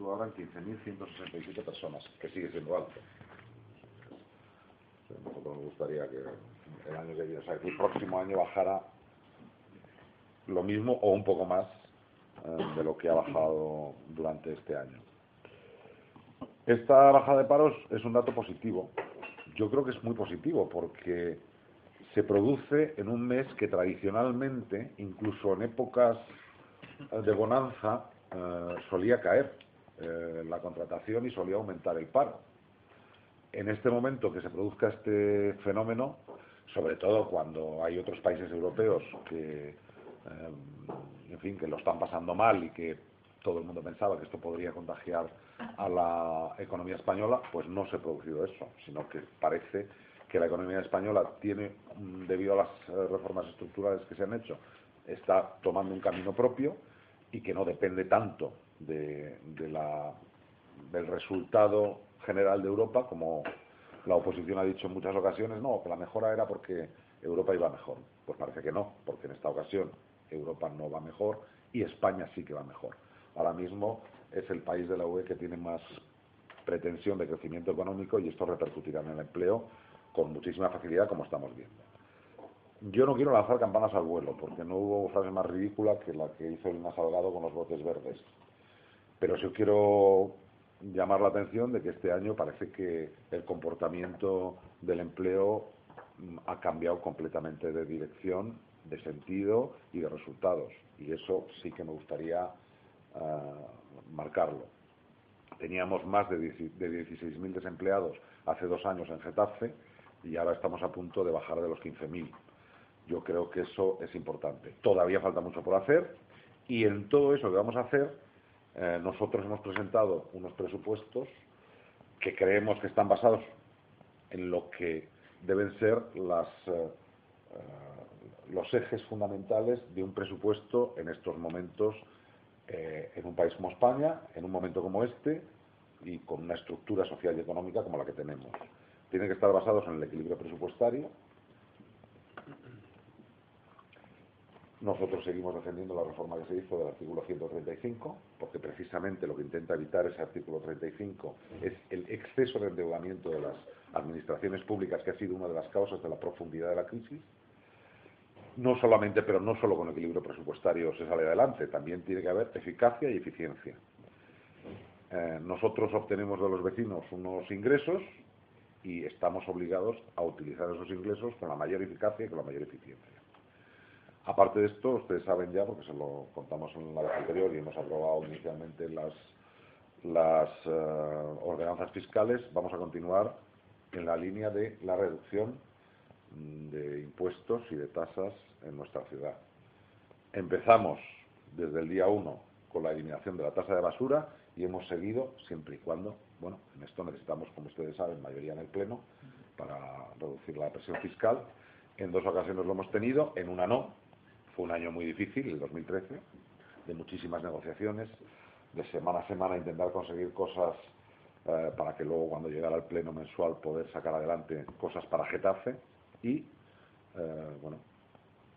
sitúa ahora en 15.167 personas, que sigue siendo alto. A nosotros nos gustaría que el año que viene, o sea, que el próximo año bajara lo mismo o un poco más eh, de lo que ha bajado durante este año. Esta bajada de paros es un dato positivo. Yo creo que es muy positivo porque se produce en un mes que tradicionalmente, incluso en épocas de bonanza, eh, solía caer eh, la contratación y solía aumentar el paro. En este momento que se produzca este fenómeno, sobre todo cuando hay otros países europeos que, eh, en fin, que lo están pasando mal y que todo el mundo pensaba que esto podría contagiar a la economía española, pues no se ha producido eso, sino que parece que la economía española tiene, mm, debido a las eh, reformas estructurales que se han hecho, está tomando un camino propio y que no depende tanto de, la, del resultado general de Europa como la oposición ha dicho en muchas ocasiones, no, que la mejora era porque Europa iba mejor. Pues parece que no, porque en esta ocasión Europa no va mejor y España sí que va mejor. Ahora mismo es el país de la UE que tiene más pretensión de crecimiento económico y esto repercutirá en el empleo con muchísima facilidad, como estamos viendo. Yo no quiero lanzar campanas al vuelo, porque no hubo frase más ridícula que la que hizo Lina Salgado con los botes verdes. Pero sí quiero llamar la atención de que este año parece que el comportamiento del empleo mm, ha cambiado completamente de dirección, de sentido y de resultados. Y eso sí que me gustaría ah, marcarlo. Teníamos más de 16.000 desempleados hace dos años en Getafe y ahora estamos a punto de bajar de los 15.000. Yo creo que eso es importante. Todavía falta mucho por hacer y en todo eso que vamos a hacer, eh, nosotros hemos presentado unos presupuestos que creemos que están basados en lo que deben ser las, eh, eh, los ejes fundamentales de un presupuesto en estos momentos en un país como España, en un momento como este y con una estructura social y económica como la que tenemos tienen que estar basados en el equilibrio presupuestario. Nosotros seguimos defendiendo la reforma que se hizo del artículo 135, porque precisamente lo que intenta evitar ese artículo 35 es el exceso de endeudamiento de las administraciones públicas, que ha sido una de las causas de la profundidad de la crisis. No solamente, pero no solo con equilibrio presupuestario se sale adelante, también tiene que haber eficacia y eficiencia. Eh, nosotros obtenemos de los vecinos unos ingresos y estamos obligados a utilizar esos ingresos con la mayor eficacia y con la mayor eficiencia. Aparte de esto, ustedes saben ya, porque se lo contamos en la vez anterior y hemos aprobado inicialmente las, eh, ordenanzas fiscales, vamos a continuar en la línea de la reducción de impuestos y de tasas en nuestra ciudad. Empezamos desde el día 1 con la eliminación de la tasa de basura y hemos seguido siempre y cuando, bueno, en esto necesitamos, como ustedes saben, mayoría en el Pleno para reducir la presión fiscal. En dos ocasiones lo hemos tenido, en una no. Fue un año muy difícil, el 2013, de muchísimas negociaciones, de semana a semana intentar conseguir cosas eh, para que luego cuando llegara al Pleno mensual poder sacar adelante cosas para Getafe y, eh, bueno,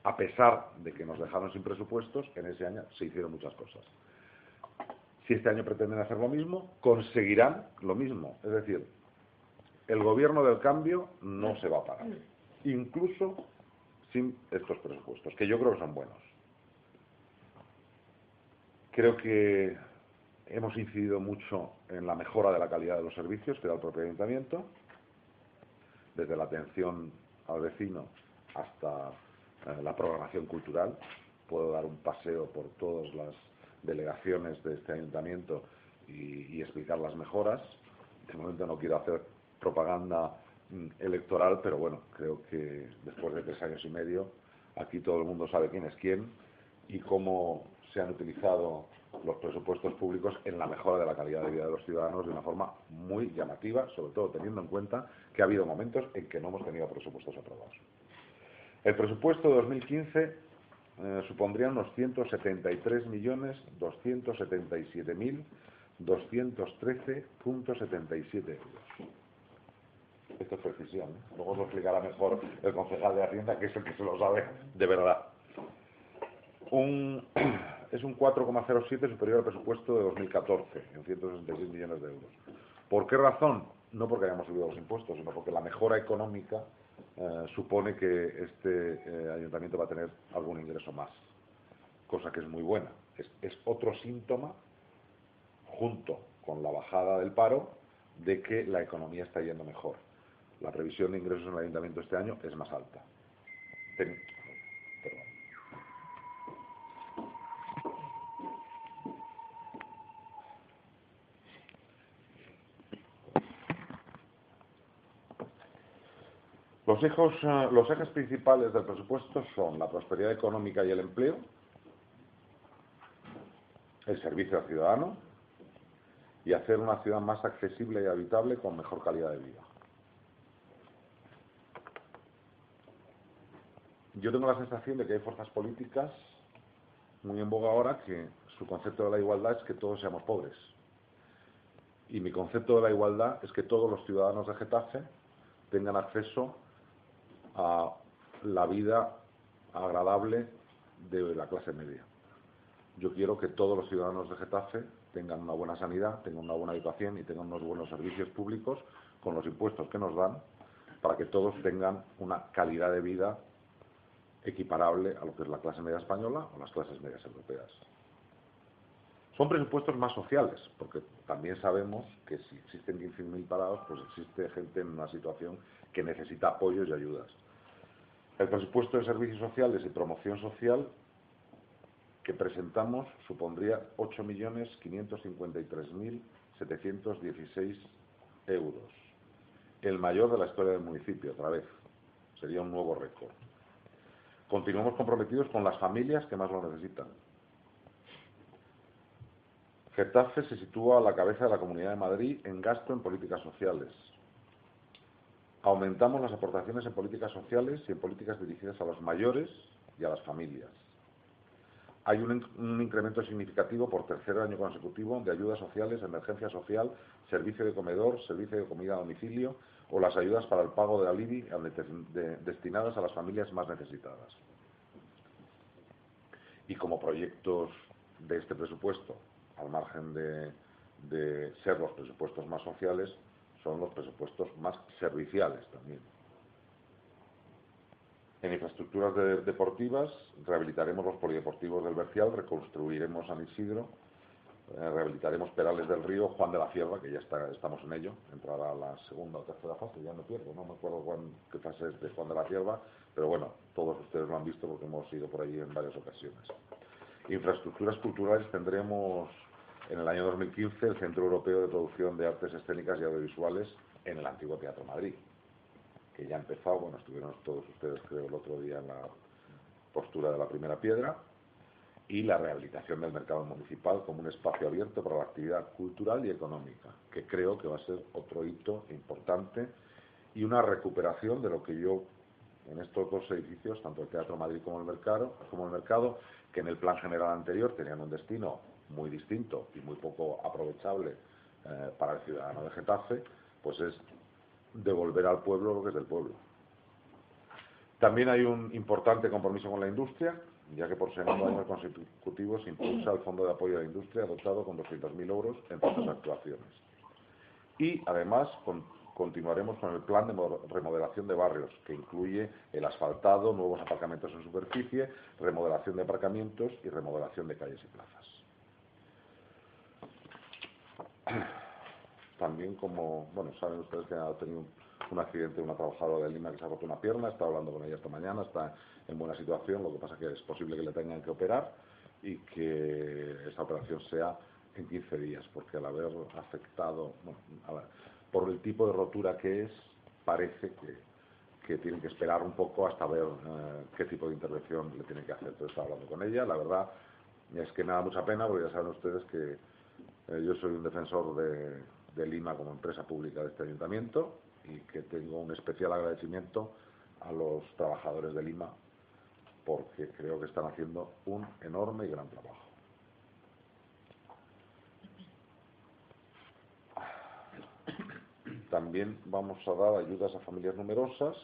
a pesar de que nos dejaron sin presupuestos, en ese año se hicieron muchas cosas. Si este año pretenden hacer lo mismo, conseguirán lo mismo. Es decir, el gobierno del cambio no se va a parar, incluso sin estos presupuestos, que yo creo que son buenos. Creo que hemos incidido mucho en la mejora de la calidad de los servicios que da el propio ayuntamiento, desde la atención al vecino hasta eh, la programación cultural. Puedo dar un paseo por todas las delegaciones de este ayuntamiento y, explicar las mejoras. De momento no quiero hacer propaganda electoral, pero bueno, creo que después de tres años y medio aquí todo el mundo sabe quién es quién y cómo se han utilizado los presupuestos públicos en la mejora de la calidad de vida de los ciudadanos de una forma muy llamativa, sobre todo teniendo en cuenta que ha habido momentos en que no hemos tenido presupuestos aprobados. El presupuesto de 2015 eh, supondría unos 173.277.213.77 euros. Es precisión. Luego lo explicará mejor el concejal de Hacienda, que es el que se lo sabe de verdad. Un, es un 4,07 superior al presupuesto de 2014, en 166 millones de euros. ¿Por qué razón? No porque hayamos subido los impuestos, sino porque la mejora económica eh, supone que este eh, ayuntamiento va a tener algún ingreso más, cosa que es muy buena. es otro síntoma, junto con la bajada del paro, de que la economía está yendo mejor. La previsión de ingresos en el ayuntamiento este año es más alta. Los, hijos, eh, los ejes principales del presupuesto son la prosperidad económica y el empleo, el servicio al ciudadano y hacer una ciudad más accesible y habitable con mejor calidad de vida. Yo tengo la sensación de que hay fuerzas políticas muy en boga ahora que su concepto de la igualdad es que todos seamos pobres. Y mi concepto de la igualdad es que todos los ciudadanos de Getafe tengan acceso a la vida agradable de la clase media. Yo quiero que todos los ciudadanos de Getafe tengan una buena sanidad, tengan una buena educación y tengan unos buenos servicios públicos con los impuestos que nos dan para que todos tengan una calidad de vida equiparable a lo que es la clase media española o las clases medias europeas. Son presupuestos más sociales, porque también sabemos que si existen 15.000 parados, pues existe gente en una situación que necesita apoyos y ayudas. El presupuesto de servicios sociales y promoción social que presentamos supondría 8.553.716 euros, el mayor de la historia del municipio, otra vez. Sería un nuevo récord. Continuamos comprometidos con las familias que más lo necesitan. Getafe se sitúa a la cabeza de la Comunidad de Madrid en gasto en políticas sociales. Aumentamos las aportaciones en políticas sociales y en políticas dirigidas a los mayores y a las familias. Hay un, incremento significativo por tercer año consecutivo de ayudas sociales, emergencia social, servicio de comedor, servicio de comida a domicilio o las ayudas para el pago de alivi destinadas a las familias más necesitadas. Y como proyectos de este presupuesto, al margen de, de ser los presupuestos más sociales, son los presupuestos más serviciales también. En infraestructuras deportivas rehabilitaremos los polideportivos del Bercial, reconstruiremos San Isidro, eh, rehabilitaremos Perales del Río, Juan de la Cierva, que ya está, estamos en ello, entrará a la segunda o tercera fase, ya no pierdo, no me acuerdo qué fase es de Juan de la Cierva, pero bueno, todos ustedes lo han visto porque hemos ido por allí en varias ocasiones. Infraestructuras culturales tendremos en el año 2015 el Centro Europeo de Producción de Artes Escénicas y Audiovisuales en el antiguo Teatro Madrid que ya ha empezado, bueno, estuvieron todos ustedes creo el otro día en la postura de la primera piedra, y la rehabilitación del mercado municipal como un espacio abierto para la actividad cultural y económica, que creo que va a ser otro hito importante y una recuperación de lo que yo en estos dos edificios, tanto el Teatro Madrid como el mercado, como el mercado, que en el plan general anterior tenían un destino muy distinto y muy poco aprovechable eh, para el ciudadano de Getafe, pues es devolver al pueblo lo que es del pueblo. También hay un importante compromiso con la industria, ya que por segundo año consecutivo se impulsa el Fondo de Apoyo a la Industria dotado con 200.000 euros entre otras actuaciones. Y además continuaremos con el plan de remodelación de barrios, que incluye el asfaltado, nuevos aparcamientos en superficie, remodelación de aparcamientos y remodelación de calles y plazas también como, bueno, saben ustedes que ha tenido un accidente una trabajadora de Lima que se ha roto una pierna, está hablando con ella esta mañana, está en buena situación, lo que pasa que es posible que le tengan que operar y que esta operación sea en 15 días, porque al haber afectado, bueno, por el tipo de rotura que es, parece que, que tienen que esperar un poco hasta ver eh, qué tipo de intervención le tienen que hacer. Entonces está hablando con ella, la verdad es que me da mucha pena, porque ya saben ustedes que eh, yo soy un defensor de, de Lima como empresa pública de este ayuntamiento y que tengo un especial agradecimiento a los trabajadores de Lima porque creo que están haciendo un enorme y gran trabajo. También vamos a dar ayudas a familias numerosas.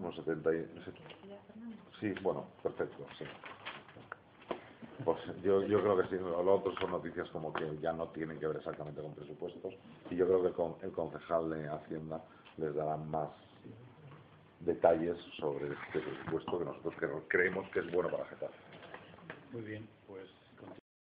Son 70 y... Sí, bueno, perfecto, sí. Pues yo, yo creo que sí, lo otro son noticias como que ya no tienen que ver exactamente con presupuestos y yo creo que con el concejal de Hacienda les dará más detalles sobre este presupuesto que nosotros creemos que es bueno para Getafe. Muy bien, pues